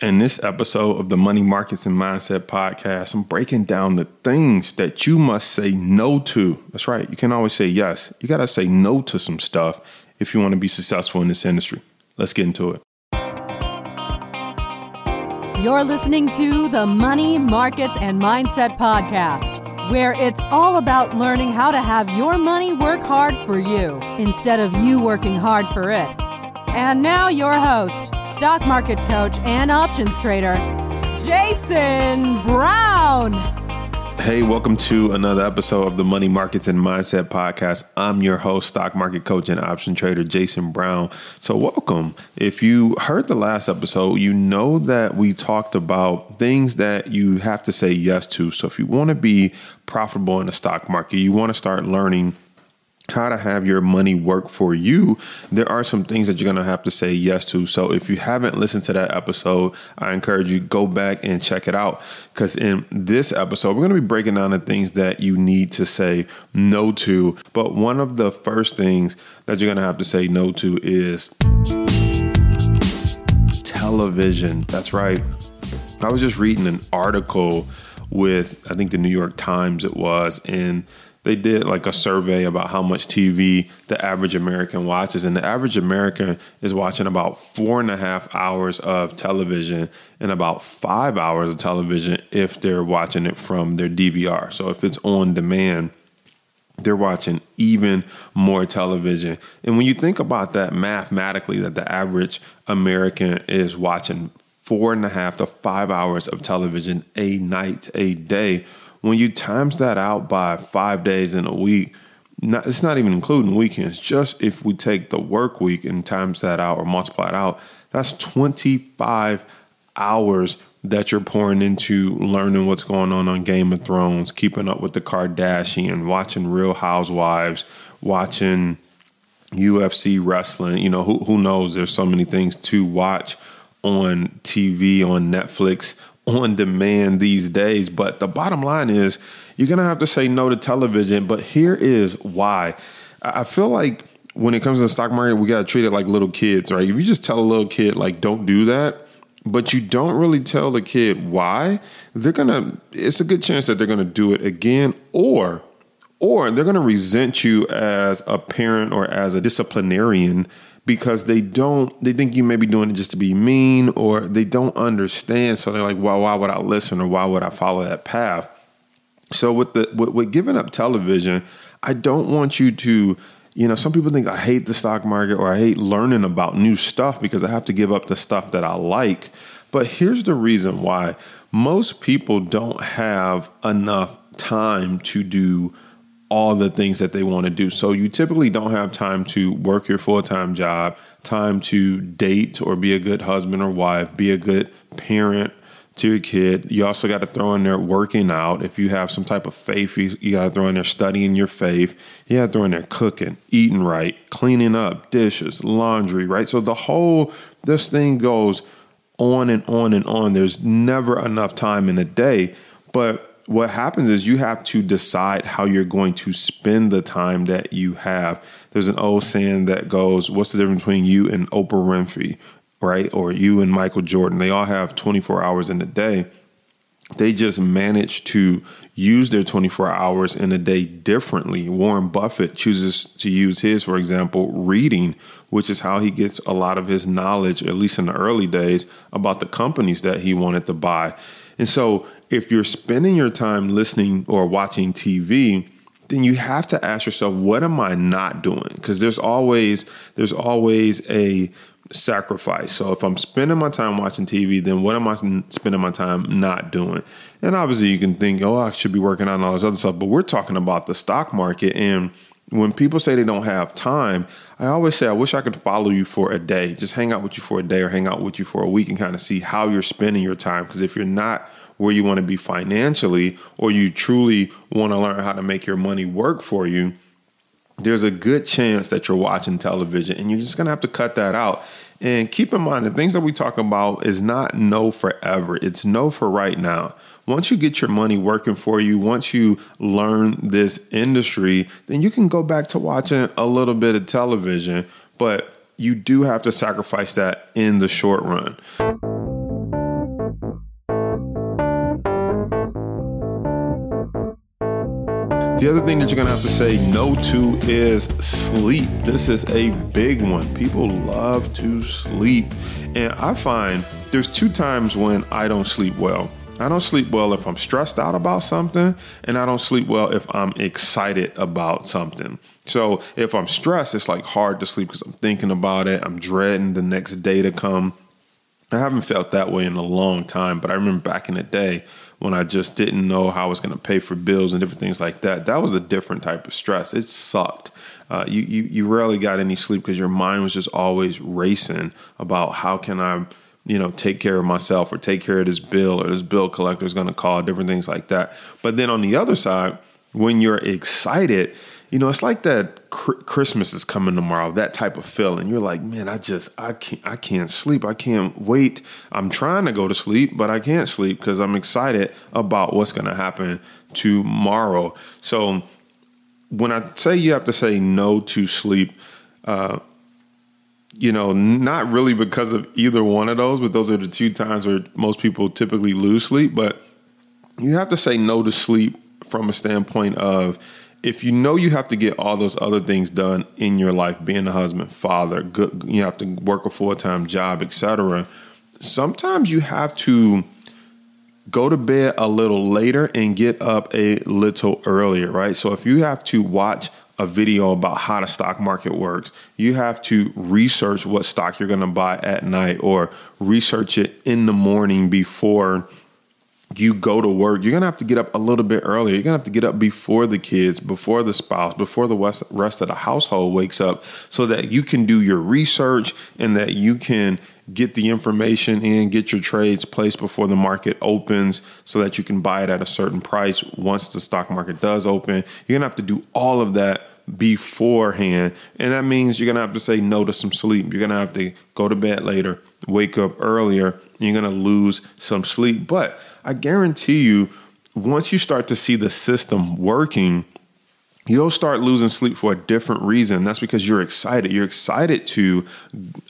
In this episode of the Money Markets and Mindset podcast, I'm breaking down the things that you must say no to. That's right. You can always say yes. You got to say no to some stuff if you want to be successful in this industry. Let's get into it. You're listening to the Money Markets and Mindset podcast, where it's all about learning how to have your money work hard for you instead of you working hard for it. And now, your host stock market coach and options trader, Jason Brown. Hey, welcome to another episode of the Money Markets and Mindset Podcast. I'm your host, stock market coach and option trader, Jason Brown. So, welcome. If you heard the last episode, you know that we talked about things that you have to say yes to. So, if you want to be profitable in the stock market, you want to start learning how to have your money work for you, there are some things that you're going to have to say yes to. So if you haven't listened to that episode, I encourage you go back and check it out cuz in this episode we're going to be breaking down the things that you need to say no to. But one of the first things that you're going to have to say no to is television. That's right. I was just reading an article with I think the New York Times it was and they did like a survey about how much TV the average American watches, and the average American is watching about four and a half hours of television and about five hours of television if they're watching it from their DVR. So if it's on demand, they're watching even more television. And when you think about that mathematically, that the average American is watching four and a half to five hours of television a night, a day when you times that out by five days in a week, not, it's not even including weekends. Just if we take the work week and times that out or multiply it out, that's 25 hours that you're pouring into learning what's going on on Game of Thrones, keeping up with the Kardashian, watching Real Housewives, watching UFC wrestling. You know, who who knows? There's so many things to watch on TV, on Netflix, on demand these days. But the bottom line is you're going to have to say no to television. But here is why. I feel like when it comes to the stock market, we got to treat it like little kids, right? If you just tell a little kid, like, don't do that, but you don't really tell the kid why, they're going to, it's a good chance that they're going to do it again or, or they're going to resent you as a parent or as a disciplinarian because they don't they think you may be doing it just to be mean or they don't understand. So they're like well why would i listen or why would i follow that path? So with the with, with giving up television i don't want you to you know some people think i hate the stock market or i hate learning about new stuff because i have to give up the stuff that i like. But here's the reason why. Most people don't have enough time to do all the things that they want to do. So you typically don't have time to work your full time job, time to date or be a good husband or wife, be a good parent to your kid. You also got to throw in there working out. If you have some type of faith, you, you got to throw in there studying your faith. You got to throw in there cooking, eating right, cleaning up, dishes, laundry, right? So the whole, this thing goes on and on and on. There's never enough time in a day. But what happens is you have to decide how you're going to spend the time that you have. There's an old saying that goes, What's the difference between you and Oprah Winfrey, right? Or you and Michael Jordan? They all have 24 hours in a day. They just manage to use their 24 hours in a day differently. Warren Buffett chooses to use his, for example, reading, which is how he gets a lot of his knowledge, at least in the early days, about the companies that he wanted to buy. And so if you're spending your time listening or watching TV, then you have to ask yourself, what am I not doing? Because there's always there's always a sacrifice. So if I'm spending my time watching TV, then what am I spending my time not doing? And obviously, you can think, oh, I should be working on all this other stuff, but we're talking about the stock market and when people say they don't have time, I always say, I wish I could follow you for a day, just hang out with you for a day or hang out with you for a week and kind of see how you're spending your time. Because if you're not where you want to be financially, or you truly want to learn how to make your money work for you, there's a good chance that you're watching television and you're just going to have to cut that out. And keep in mind, the things that we talk about is not no forever, it's no for right now once you get your money working for you, once you learn this industry, then you can go back to watching a little bit of television, but you do have to sacrifice that in the short run. The other thing that you're gonna have to say no to is sleep. This is a big one. People love to sleep. And I find there's two times when I don't sleep well. I don't sleep well if I'm stressed out about something, and I don't sleep well if I'm excited about something. So if I'm stressed, it's like hard to sleep because I'm thinking about it. I'm dreading the next day to come. I haven't felt that way in a long time, but I remember back in the day when I just didn't know how I was going to pay for bills and different things like that. That was a different type of stress. It sucked. Uh, you, you you rarely got any sleep because your mind was just always racing about how can I you know take care of myself or take care of this bill or this bill collector is going to call different things like that. But then on the other side, when you're excited you know, it's like that Christmas is coming tomorrow, that type of feeling. You're like, man, I just, I can't, I can't sleep. I can't wait. I'm trying to go to sleep, but I can't sleep because I'm excited about what's going to happen tomorrow. So when I say you have to say no to sleep, uh, you know, not really because of either one of those, but those are the two times where most people typically lose sleep. But you have to say no to sleep from a standpoint of, if you know you have to get all those other things done in your life, being a husband, father, good, you have to work a full time job, etc. Sometimes you have to go to bed a little later and get up a little earlier, right? So if you have to watch a video about how the stock market works, you have to research what stock you're going to buy at night or research it in the morning before you go to work, you're gonna have to get up a little bit earlier. You're gonna have to get up before the kids, before the spouse, before the rest of the household wakes up, so that you can do your research and that you can get the information in, get your trades placed before the market opens, so that you can buy it at a certain price once the stock market does open. You're gonna have to do all of that beforehand. And that means you're going to have to say no to some sleep. You're going to have to go to bed later, wake up earlier. You're going to lose some sleep. But I guarantee you, once you start to see the system working, you'll start losing sleep for a different reason. That's because you're excited. You're excited to,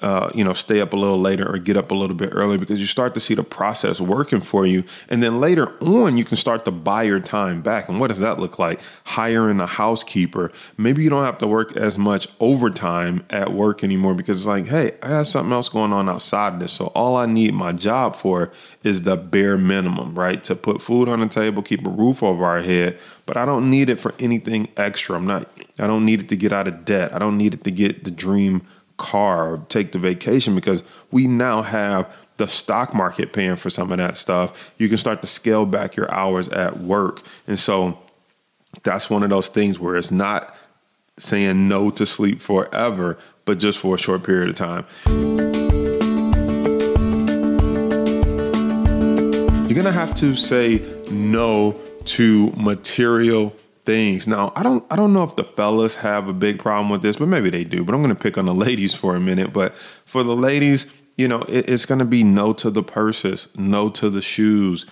uh, you know, stay up a little later or get up a little bit early because you start to see the process working for you. And then later on, you can start to buy your time back. And what does that look like? Hiring a housekeeper. Maybe you don't have to work as much overtime at work anymore because it's like, hey, I got something else going on outside of this. So all I need my job for is the bare minimum, right? To put food on the table, keep a roof over our head but I don't need it for anything extra. I'm not I don't need it to get out of debt. I don't need it to get the dream car take the vacation because we now have the stock market paying for some of that stuff. You can start to scale back your hours at work. And so that's one of those things where it's not saying no to sleep forever, but just for a short period of time. You're going to have to say no to material things. Now, I don't I don't know if the fellas have a big problem with this, but maybe they do. But I'm going to pick on the ladies for a minute. But for the ladies, you know, it, it's going to be no to the purses, no to the shoes.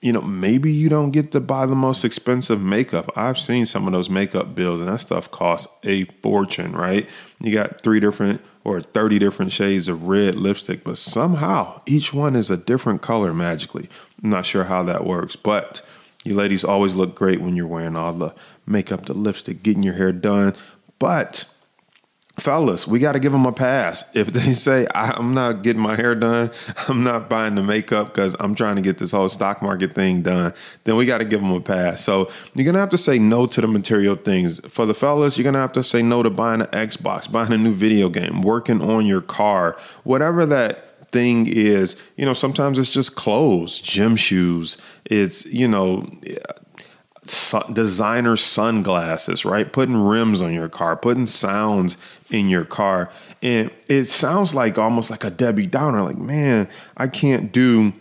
You know, maybe you don't get to buy the most expensive makeup. I've seen some of those makeup bills, and that stuff costs a fortune, right? You got three different or 30 different shades of red lipstick, but somehow each one is a different color magically. I'm not sure how that works, but you ladies always look great when you're wearing all the makeup, the lipstick, getting your hair done. But fellas, we got to give them a pass. If they say, I'm not getting my hair done, I'm not buying the makeup because I'm trying to get this whole stock market thing done, then we got to give them a pass. So you're going to have to say no to the material things. For the fellas, you're going to have to say no to buying an Xbox, buying a new video game, working on your car, whatever that thing is, you know, sometimes it's just clothes, gym shoes. It's, you know, designer sunglasses, right? Putting rims on your car, putting sounds in your car. And it sounds like almost like a Debbie Downer, like, man, I can't do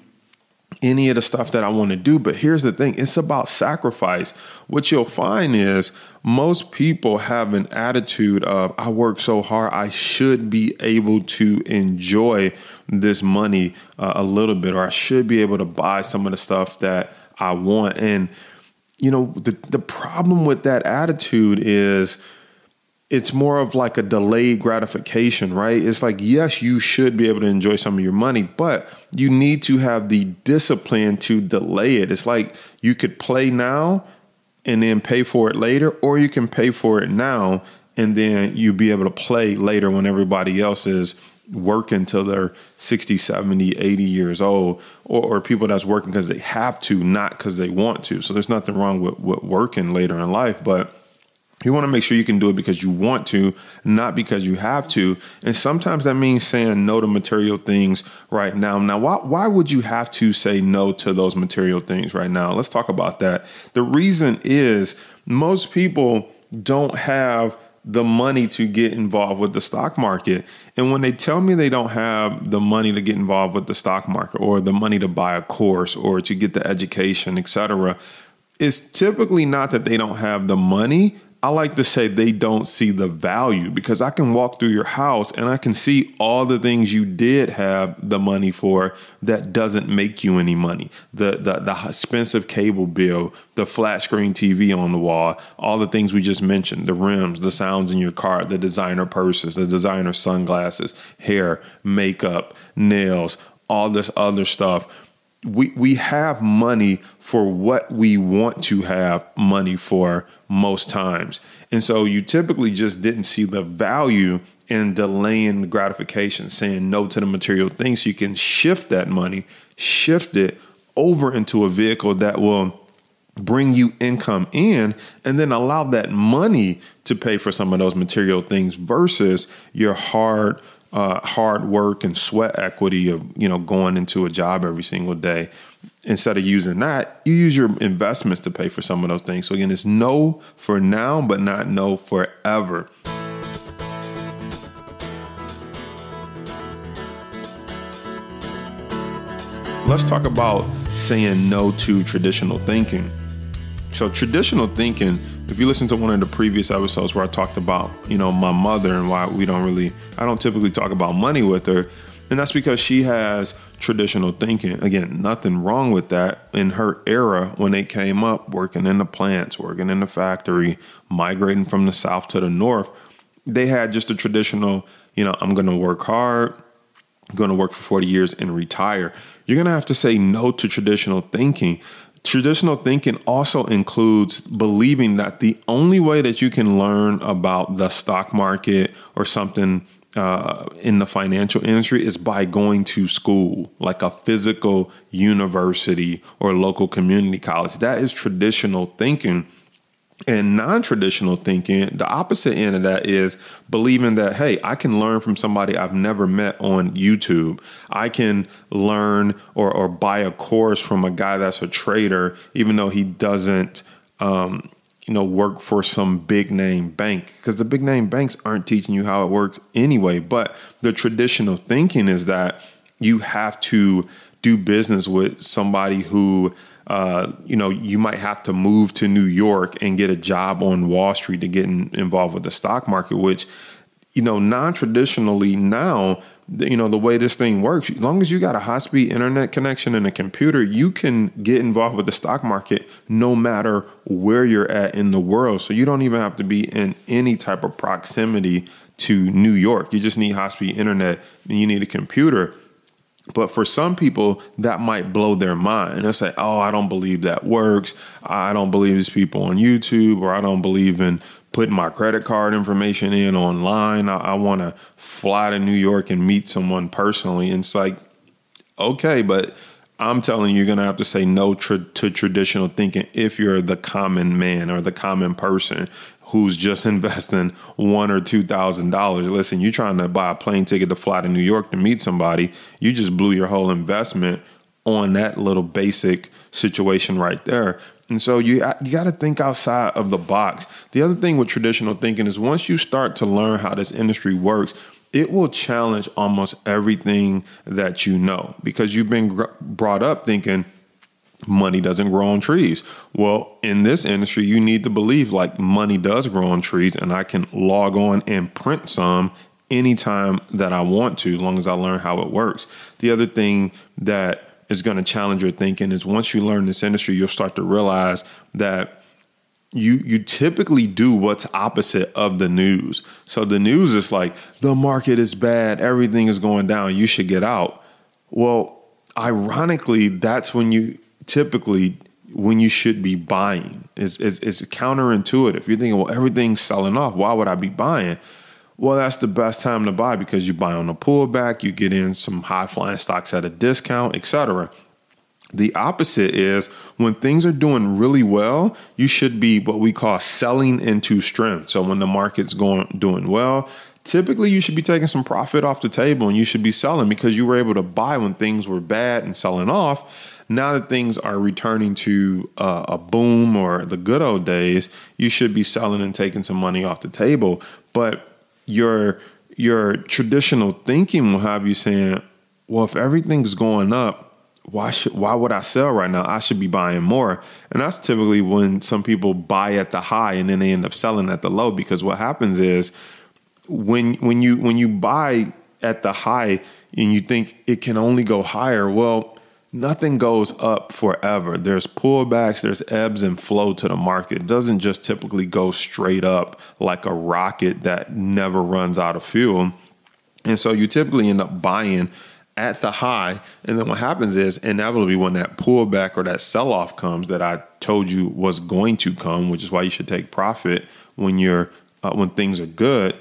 any of the stuff that I want to do. But here's the thing it's about sacrifice. What you'll find is most people have an attitude of, I work so hard, I should be able to enjoy this money uh, a little bit, or I should be able to buy some of the stuff that I want. And, you know, the, the problem with that attitude is, it's more of like a delayed gratification, right? It's like, yes, you should be able to enjoy some of your money, but you need to have the discipline to delay it. It's like you could play now and then pay for it later, or you can pay for it now and then you be able to play later when everybody else is working till they're 60, 70, 80 years old, or, or people that's working because they have to, not because they want to. So there's nothing wrong with, with working later in life, but you want to make sure you can do it because you want to, not because you have to. And sometimes that means saying no to material things right now. Now, why, why would you have to say no to those material things right now? Let's talk about that. The reason is most people don't have the money to get involved with the stock market. And when they tell me they don't have the money to get involved with the stock market or the money to buy a course or to get the education, etc., it's typically not that they don't have the money I like to say they don't see the value because I can walk through your house and I can see all the things you did have the money for that doesn't make you any money. The the the expensive cable bill, the flat screen TV on the wall, all the things we just mentioned, the rims, the sounds in your car, the designer purses, the designer sunglasses, hair, makeup, nails, all this other stuff we we have money for what we want to have money for most times. And so you typically just didn't see the value in delaying gratification, saying no to the material things so you can shift that money, shift it over into a vehicle that will bring you income in and then allow that money to pay for some of those material things versus your hard uh, hard work and sweat equity of you know going into a job every single day. Instead of using that you use your investments to pay for some of those things. So again it's no for now but not no forever. Let's talk about saying no to traditional thinking. So traditional thinking if you listen to one of the previous episodes where I talked about, you know, my mother and why we don't really, I don't typically talk about money with her, and that's because she has traditional thinking. Again, nothing wrong with that. In her era, when they came up, working in the plants, working in the factory, migrating from the south to the north, they had just a traditional, you know, I'm going to work hard, I'm going to work for 40 years and retire. You're going to have to say no to traditional thinking Traditional thinking also includes believing that the only way that you can learn about the stock market or something uh, in the financial industry is by going to school, like a physical university or local community college. That is traditional thinking. And non traditional thinking, the opposite end of that is believing that, hey, I can learn from somebody I've never met on YouTube. I can learn or, or buy a course from a guy that's a trader, even though he doesn't, um, you know, work for some big name bank. Because the big name banks aren't teaching you how it works anyway. But the traditional thinking is that you have to do business with somebody who uh, you know, you might have to move to New York and get a job on Wall Street to get in, involved with the stock market, which, you know, non traditionally now, you know, the way this thing works, as long as you got a high speed internet connection and a computer, you can get involved with the stock market no matter where you're at in the world. So you don't even have to be in any type of proximity to New York. You just need high speed internet and you need a computer but for some people, that might blow their mind. They'll say, Oh, I don't believe that works. I don't believe these people on YouTube, or I don't believe in putting my credit card information in online. I, I want to fly to New York and meet someone personally. And it's like, okay, but I'm telling you, you're going to have to say no to traditional thinking if you're the common man or the common person who's just investing one or two thousand dollars. Listen, you're trying to buy a plane ticket to fly to New York to meet somebody. You just blew your whole investment on that little basic situation right there. And so you uh, you got to think outside of the box. The other thing with traditional thinking is once you start to learn how this industry works, it will challenge almost everything that you know because you've been gr- brought up thinking money doesn't grow on trees. Well, in this industry, you need to believe like money does grow on trees and I can log on and print some anytime that I want to, as long as I learn how it works. The other thing that is going to challenge your thinking is once you learn this industry, you'll start to realize that you you typically do what's opposite of the news. So the news is like the market is bad, everything is going down, you should get out. Well, ironically, that's when you typically when you should be buying. It's, it's, it's counterintuitive. You're thinking, well, everything's selling off. Why would I be buying? Well, that's the best time to buy because you buy on a pullback, you get in some high flying stocks at a discount, etc. The opposite is when things are doing really well, you should be what we call selling into strength. So when the market's going doing well, typically you should be taking some profit off the table and you should be selling because you were able to buy when things were bad and selling off. Now that things are returning to uh, a boom or the good old days, you should be selling and taking some money off the table. But your your traditional thinking will have you saying, "Well, if everything's going up, why should why would I sell right now? I should be buying more. And that's typically when some people buy at the high and then they end up selling at the low because what happens is when when you when you buy at the high and you think it can only go higher, well, nothing goes up forever. There's pullbacks, there's ebbs and flow to the market. It doesn't just typically go straight up like a rocket that never runs out of fuel. And so you typically end up buying at the high. And then what happens is inevitably when that pullback or that sell off comes that I told you was going to come, which is why you should take profit when you're uh, when things are good.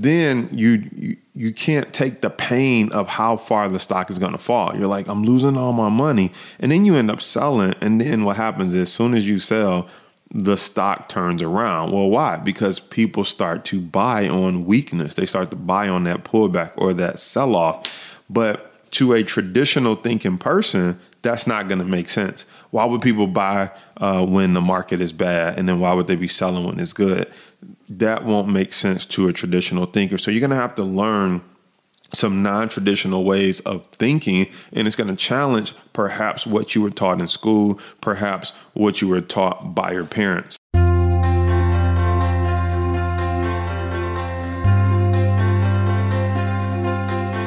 Then you, you you can't take the pain of how far the stock is going to fall. You're like, I'm losing all my money, and then you end up selling. And then what happens is, as soon as you sell, the stock turns around. Well, why? Because people start to buy on weakness. They start to buy on that pullback or that sell off. But to a traditional thinking person, that's not going to make sense. Why would people buy uh, when the market is bad, and then why would they be selling when it's good? That won't make sense to a traditional thinker. So you're going to have to learn some non-traditional ways of thinking and it's going to challenge perhaps what you were taught in school perhaps what you were taught by your parents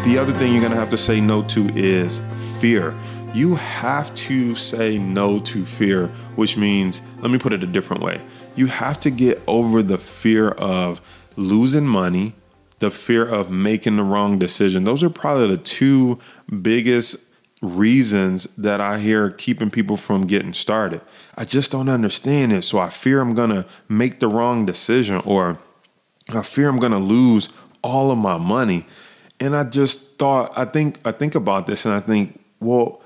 The other thing you're going to have to say no to is fear. You have to say no to fear, which means, let me put it a different way. You have to get over the fear of losing money, the fear of making the wrong decision. Those are probably the two biggest reasons that I hear keeping people from getting started. I just don't understand it. So I fear I'm going to make the wrong decision or I fear I'm going to lose all of my money and I just thought I think I think about this and I think, well,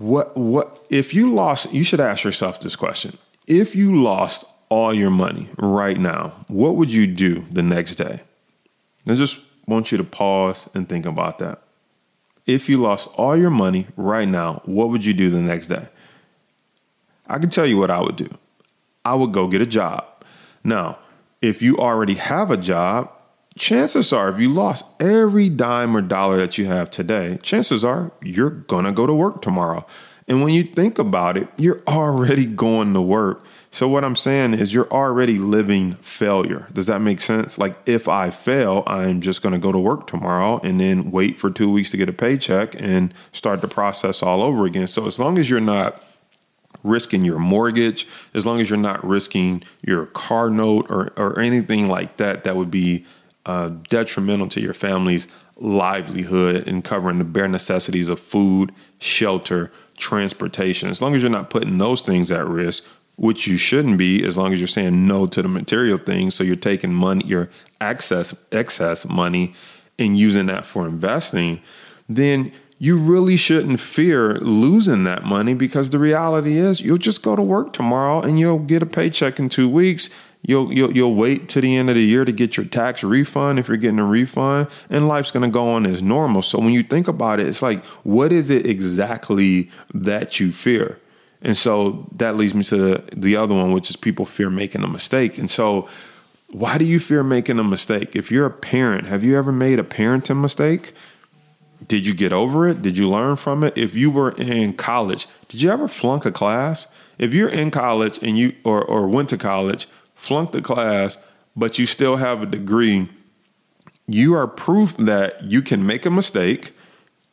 what what if you lost you should ask yourself this question. If you lost all your money right now, what would you do the next day? I just want you to pause and think about that. If you lost all your money right now, what would you do the next day? I can tell you what I would do. I would go get a job. Now, if you already have a job, chances are, if you lost every dime or dollar that you have today, chances are you're to go to work tomorrow. And when you think about it, you're already going to work. So, what I'm saying is, you're already living failure. Does that make sense? Like, if I fail, I'm just going to go to work tomorrow and then wait for two weeks to get a paycheck and start the process all over again. So, as long as you're not risking your mortgage, as long as you're not risking your car note or, or anything like that, that would be uh, detrimental to your family's livelihood and covering the bare necessities of food, shelter, transportation. As long as you're not putting those things at risk, which you shouldn't be, as long as you're saying no to the material things, so you're taking money, your excess excess money, and using that for investing, then you really shouldn't fear losing that money because the reality is you'll just go to work tomorrow and you'll get a paycheck in two weeks You'll, you'll you'll wait to the end of the year to get your tax refund if you're getting a refund, and life's gonna go on as normal. So when you think about it, it's like, what is it exactly that you fear? And so that leads me to the, the other one, which is people fear making a mistake. And so, why do you fear making a mistake? If you're a parent, have you ever made a parenting mistake? Did you get over it? Did you learn from it? If you were in college, did you ever flunk a class? If you're in college and you or, or went to college flunk the class, but you still have a degree, you are proof that you can make a mistake,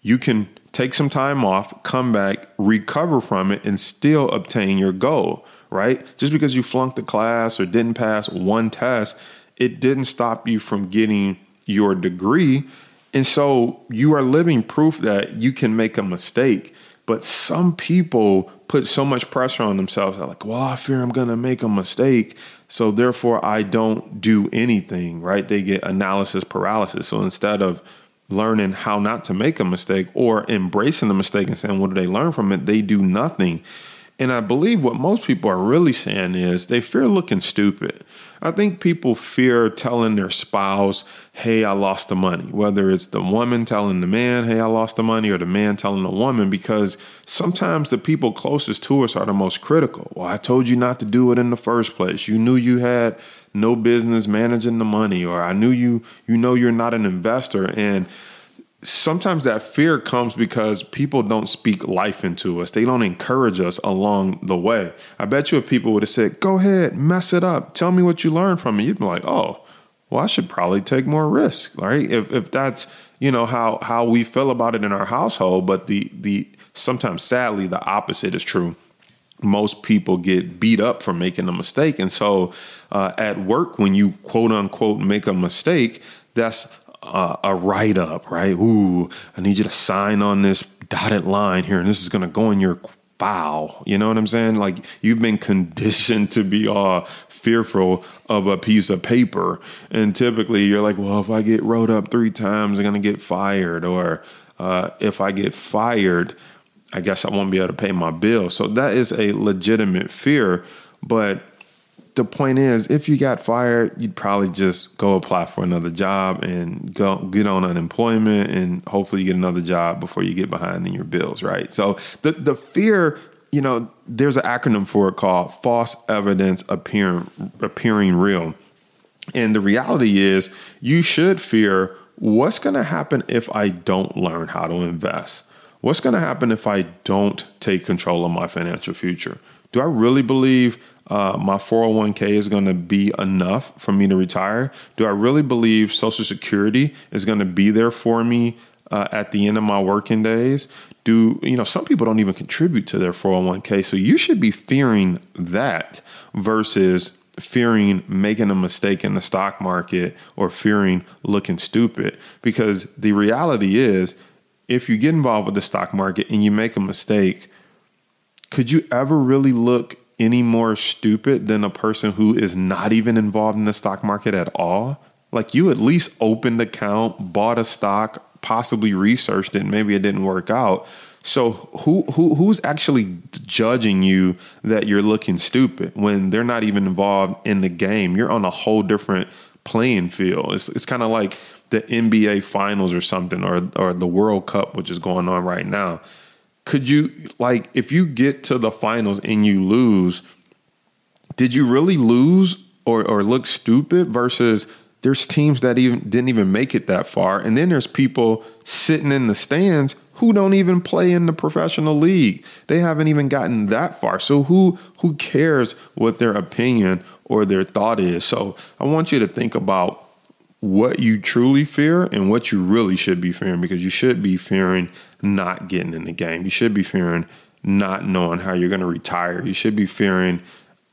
you can take some time off, come back, recover from it, and still obtain your goal, right? Just because you flunked the class or didn't pass one test, it didn't stop you from getting your degree. And so you are living proof that you can make a mistake. But some people put so much pressure on themselves. They're like, well, I fear I'm going to make a mistake. So therefore, I don't do anything, right? They get analysis paralysis. So instead of learning how not to make a mistake or embracing the mistake and saying, what do they learn from it? They do nothing. And I believe what most people are really saying is they fear looking stupid. I think people fear telling their spouse, hey, I lost the money, whether it's the woman telling the man, hey, I lost the money, or the man telling the woman, because sometimes the people closest to us are the most critical. Well, I told you not to do it in the first place. You knew you had no business managing the money, or I knew you, you know, you're not an investor. And sometimes that fear comes because people don't speak life into us. They don't encourage us along the way. I bet you if people would have said, go ahead, mess it up, tell me what you learned from it, you'd be like, oh, well, I should probably take more risk, right? If, if that's, you know, how, how we feel about it in our household, but the, the, sometimes sadly, the opposite is true. Most people get beat up for making a mistake. And so uh, at work, when you quote unquote make a mistake, that's uh, a write up, right? Ooh, I need you to sign on this dotted line here, and this is going to go in your file. You know what I'm saying? Like you've been conditioned to be all fearful of a piece of paper, and typically you're like, well, if I get wrote up three times, I'm going to get fired, or uh, if I get fired, I guess I won't be able to pay my bill. So that is a legitimate fear, but the point is, if you got fired, you'd probably just go apply for another job and go get on unemployment and hopefully you get another job before you get behind in your bills, right? So the the fear, you know, there's an acronym for it called false evidence appearing appearing real. And the reality is you should fear what's going to happen if I don't learn how to invest? What's going to happen if I don't take control of my financial future? Do I really believe uh, my 401k is going to be enough for me to retire? Do I really believe Social Security is going to be there for me uh, at the end of my working days? Do you know some people don't even contribute to their 401k? So you should be fearing that versus fearing making a mistake in the stock market or fearing looking stupid. Because the reality is, if you get involved with the stock market and you make a mistake, could you ever really look any more stupid than a person who is not even involved in the stock market at all? Like you at least opened account, bought a stock, possibly researched it, and maybe it didn't work out. So who who who's actually judging you that you're looking stupid when they're not even involved in the game? You're on a whole different playing field. It's it's kind of like the NBA finals or something or or the World Cup which is going on right now could you like if you get to the finals and you lose, did you really lose or or look stupid versus there's teams that even didn't even make it that far and then there's people sitting in the stands who don't even play in the professional league. They haven't even gotten that far. So who who cares what their opinion or their thought is? So I want you to think about what you truly fear and what you really should be fearing because you should be fearing not getting in the game. You should be fearing not knowing how you're going to retire. You should be fearing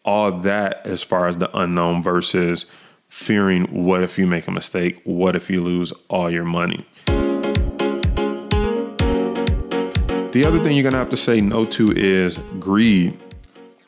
all that as far as the unknown versus fearing what if you make a mistake? What if you lose all your money? The other thing you're going to have to say no to is greed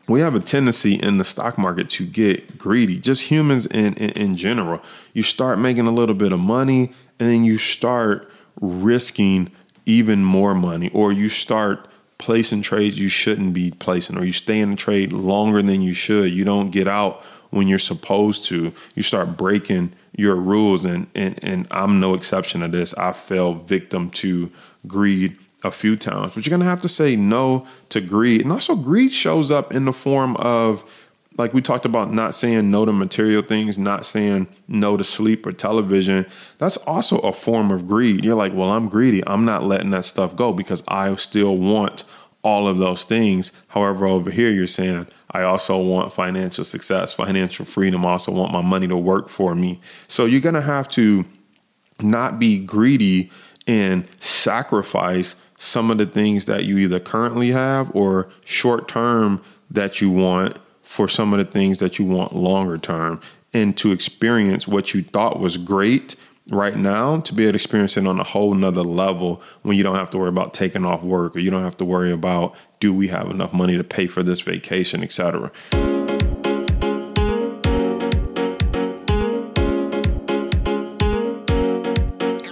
we have a tendency in the stock market to get greedy, just humans in, in, in, general. You start making a little bit of money and then you start risking even more money, or you start placing trades you shouldn't be placing, or you stay in the trade longer than you should. You don't get out when you're supposed to. You start breaking your rules, and, and, and I'm no exception to this. I fell victim to greed a few times, but you're going to have to say no to greed. And also, greed shows up in the form of, like we talked about, not saying no to material things, not saying no to sleep or television. That's also a form of greed. You're like, well, I'm greedy. I'm not letting that stuff go because I still want all of those things. However, over here, you're saying, I also want financial success, financial freedom. I also want my money to work for me. So you're going to have to not be greedy and sacrifice some of the things that you either currently have or short term that you want for some of the things that you want longer term and to experience what you thought was great right now to be able to experience it on a whole nother level when you don't have to worry about taking off work or you don't have to worry about do we have enough money to pay for this vacation, etc.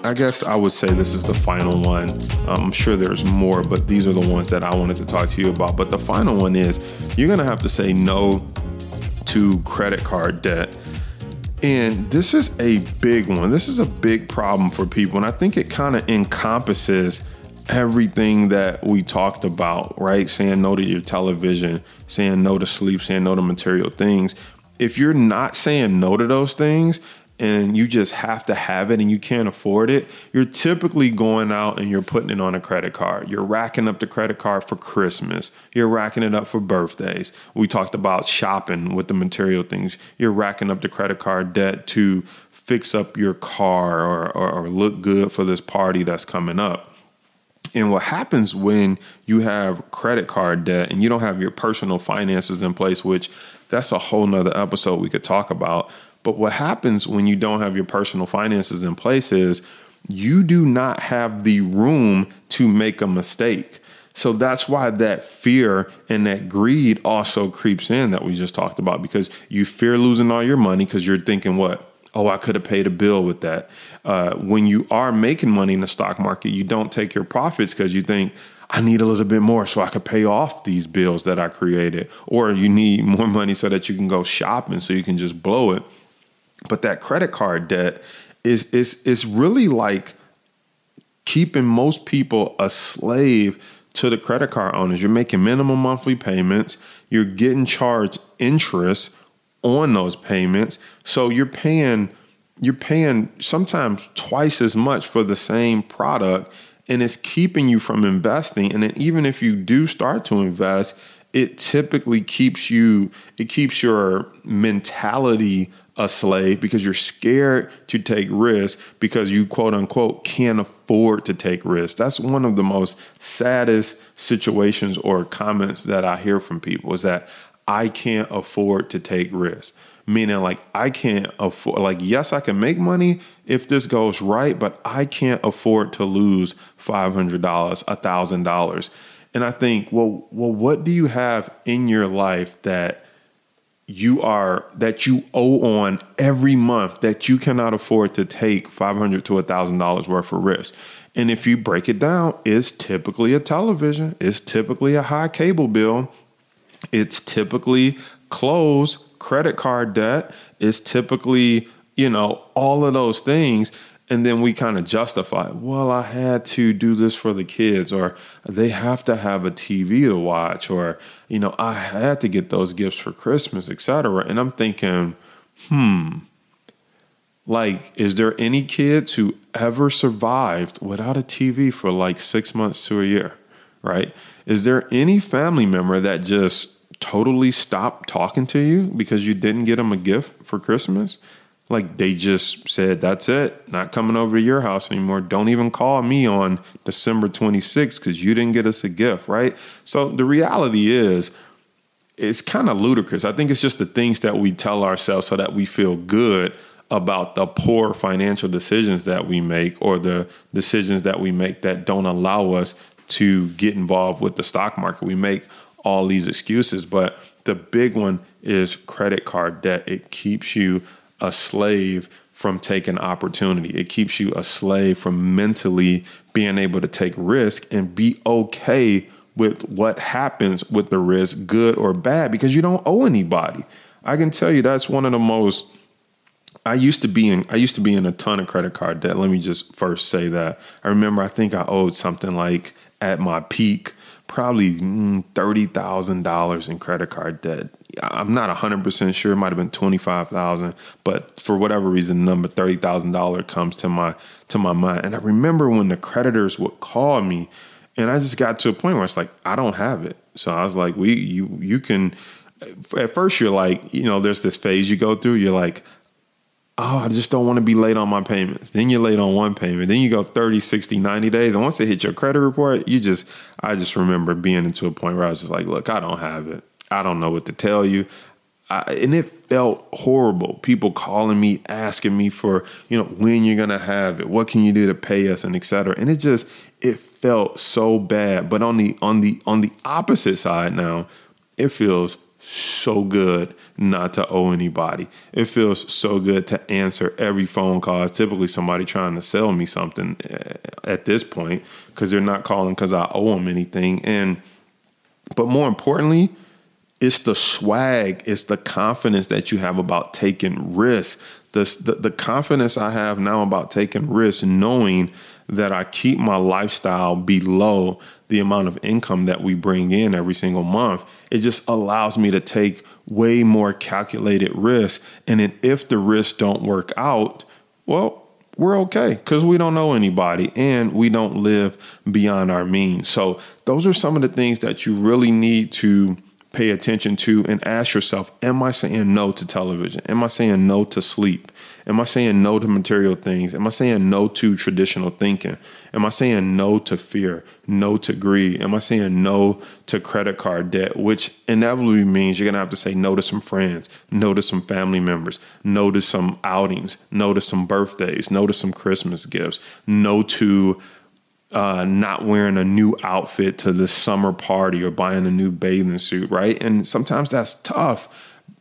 I guess I would say this is the final one. I'm sure there's more, but these are the ones that I wanted to talk to you about. But the final one is you're going to have to say no to credit card debt. And this is a big one. This is a big problem for people. And I think it kind of encompasses everything that we talked about, right? Saying no to your television, saying no to sleep, saying no to material things. If you're not saying no to those things, and you just have to have it and you can't afford it, you're typically going out and you're putting it on a credit card. You're racking up the credit card for Christmas. You're racking it up for birthdays. We talked about shopping with the material things. You're racking up the credit card debt to fix up your car or, or, or look good for this party that's coming up. And what happens when you have credit card debt and you don't have your personal finances in place, which that's a whole nother episode we could talk about. But what happens when you don't have your personal finances in place is you do not have the room to make a mistake. So that's why that fear and that greed also creeps in that we just talked about because you fear losing all your money because you're thinking, what? Oh, I could have paid a bill with that. Uh, when you are making money in the stock market, you don't take your profits because you think, I need a little bit more so I could pay off these bills that I created. Or you need more money so that you can go shopping so you can just blow it. But that credit card debt is is is really like keeping most people a slave to the credit card owners. You're making minimum monthly payments, you're getting charged interest on those payments. So you're paying you're paying sometimes twice as much for the same product and it's keeping you from investing and then even if you do start to invest it typically keeps you it keeps your mentality a slave because you're scared to take risks because you quote unquote can't afford to take risks. That's one of the most saddest situations or comments that I hear from people is that I can't afford to take risks. Meaning, like, I can't afford, like, yes, I can make money if this goes right, but I can't afford to lose $500, $1,000. And I think, well, well, what do you have in your life that you are that you owe on every month that you cannot afford to take 500 to $1000 worth of risk. And if you break it down it's typically a television it's typically a high cable bill it's typically clothes credit card debt it's typically you know all of those things and then we kind of justify well i had to do this for the kids or they have to have a tv to watch or you know i had to get those gifts for christmas etc and i'm thinking hmm like is there any kids who ever survived without a tv for like six months to a year? Right? Is there any family member that just totally stopped talking to you because you didn't get them a gift for christmas like they just said, that's it, not coming over to your house anymore. Don't even call me on December 26th because you didn't get us a gift, right? So the reality is, it's kind of ludicrous. I think it's just the things that we tell ourselves so that we feel good about the poor financial decisions that we make or the decisions that we make that don't allow us to get involved with the stock market. We make all these excuses, but the big one is credit card debt. It keeps you a slave from taking opportunity. It keeps you a slave from mentally being able to take risk and be okay with what happens with the risk, good or bad, because you don't owe anybody. I can tell you that's one of the most I used to be in I used to be in a ton of credit card debt. Let me just first say that. I remember I think I owed something like at my peak probably mm, $30,000 in credit card debt. I'm not 100% sure. It might have been 25,000, but for whatever reason, the number $30,000 comes to my to my mind. And I remember when the creditors would call me and I just got to a point where it's like I don't have it. So I was like, "We you you can at first you're like, you know, there's this phase you go through. You're like, oh, I just don't want to be late on my payments. Then you're late on one payment. Then you go 30, 60, 90 days. And once they hit your credit report, you just, I just remember being into a point where I was just like, look, I don't have it. I don't know what to tell you. I, and it felt horrible. People calling me, asking me for, you know, when you're gonna have it, what can you do to pay us, and et cetera. And it just it felt so bad. But on the on the on the opposite side now, it feels so good not to owe anybody. It feels so good to answer every phone call. It's typically somebody trying to sell me something eh, at this point because they're not calling because I owe them anything. And but more importantly, it's the swag, it's the confidence that you have about taking risks. The, the, the confidence I have now about taking risks, knowing that I keep my lifestyle below the amount of income that we bring in every single month, it just allows me to take way more calculated risks. And then if the risks don't work out, well, we're okay because we don't know anybody and we don't live beyond our means. So, those are some of the things that you really need to pay attention to and ask yourself Am I saying no to television? Am I saying no to sleep? Am I saying no to material things? Am I saying no to traditional thinking? Am I saying no to fear? No to greed? Am I saying no to credit card debt? Which inevitably means you're going to have to say no to some friends, no to some family members, no to some outings, no to some birthdays, no to some Christmas gifts, no to uh, not wearing a new outfit to the summer party or buying a new bathing suit, right? And sometimes that's tough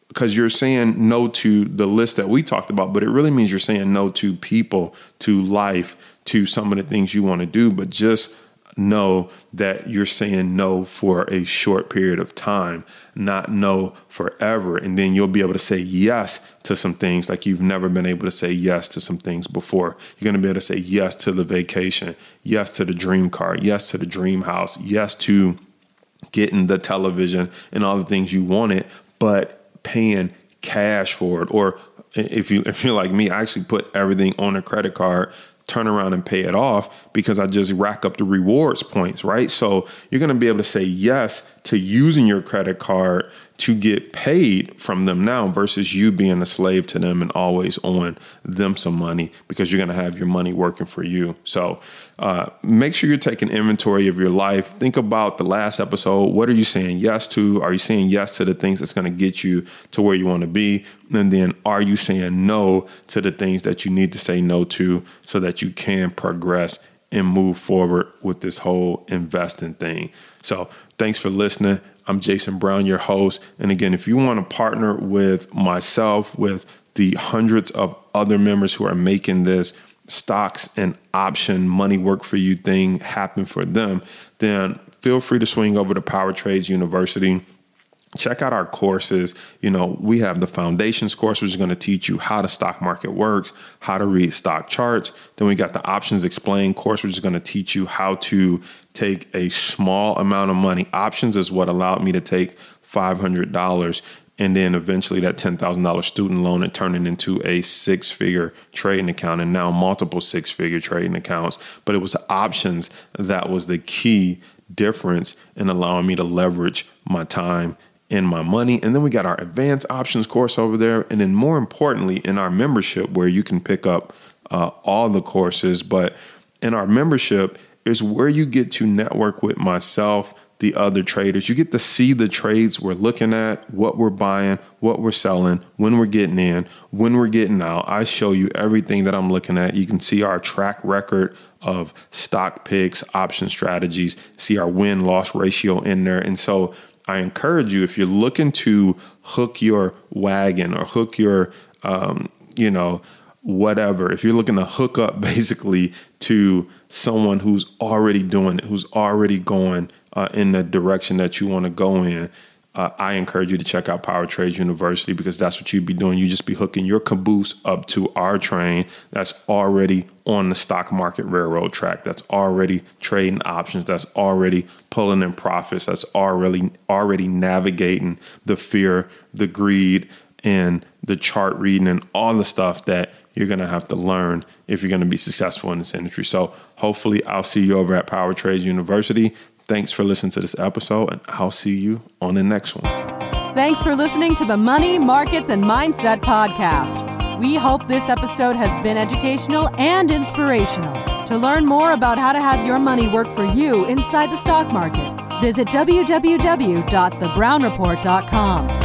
because you're saying no to the list that we talked about, but it really means you're saying no to people, to life, to some of the things you want to do, but just know that you're saying no for a short period of time, not no forever. And then you'll be able to say yes to some things like you've never been able to say yes to some things before. You're going to be able to say yes to the vacation, yes to the dream car, yes to the dream house, yes to getting the television and all the things you wanted, but paying cash for it. Or if you if you're like me, I actually put everything on a credit card turn around and pay it off because I just rack up the rewards points, right? So you're going to be able to say yes to using your credit card to get paid from them now versus you being a slave to them and always owing them some money because you're going to have your money working for you. So uh, make sure you're taking inventory of your life. Think about the last episode. What are you saying yes to? Are you saying yes to the things that's going to get you to where you want to be? And then are you saying no to the things that you need to say no to so that you can progress and move forward with this whole investing thing? So thanks for listening. I'm Jason Brown, your host. And again, if you want to partner with myself, with the hundreds of other members who are making this stocks and option money work for you thing happen for them, then feel free to swing over to Power Trades University check out our courses. You know, we have the foundations course, which is going to teach you how the stock market works, how to read stock charts. Then we got the options explained course, which is going to teach you how to take a small amount of money. Options is what allowed me to take $500 and then eventually that $10,000 student loan and turn it into a six figure trading account and now multiple six figure trading accounts. But it was options that was the key difference in allowing me to leverage my time and my money. And then we got our advanced options course over there. And then more importantly, in our membership, where you can pick up uh, all the courses. But in our membership is where you get to network with myself, the other traders. You get to see the trades we're looking at, what we're buying, what we're selling, when we're getting in, when we're getting out. I show you everything that I'm looking at. You can see our track record of stock picks, option strategies, see our win loss ratio in there. And so I encourage you if you're looking to hook your wagon or hook your, um, you know, whatever, if you're looking to hook up basically to someone who's already doing it, who's already going uh, in the direction that you want to go in, uh, I encourage you to check out Power Trades University because that's what you'd be doing. You just be hooking your caboose up to our train that's already on the stock market railroad track, that's already trading options, that's already pulling in profits, that's already already navigating the fear, the greed, and the chart reading and all the stuff that you're going to have to learn if you're going to be successful in this industry. So hopefully I'll see you over at Power Trades University. Thanks for listening to this episode, and I'll see you on the next one. Thanks for listening to the Money, Markets, and Mindset podcast. We hope this episode has been educational and inspirational. To learn more about how to have your money work for you inside the stock market, visit www.thebrownreport.com.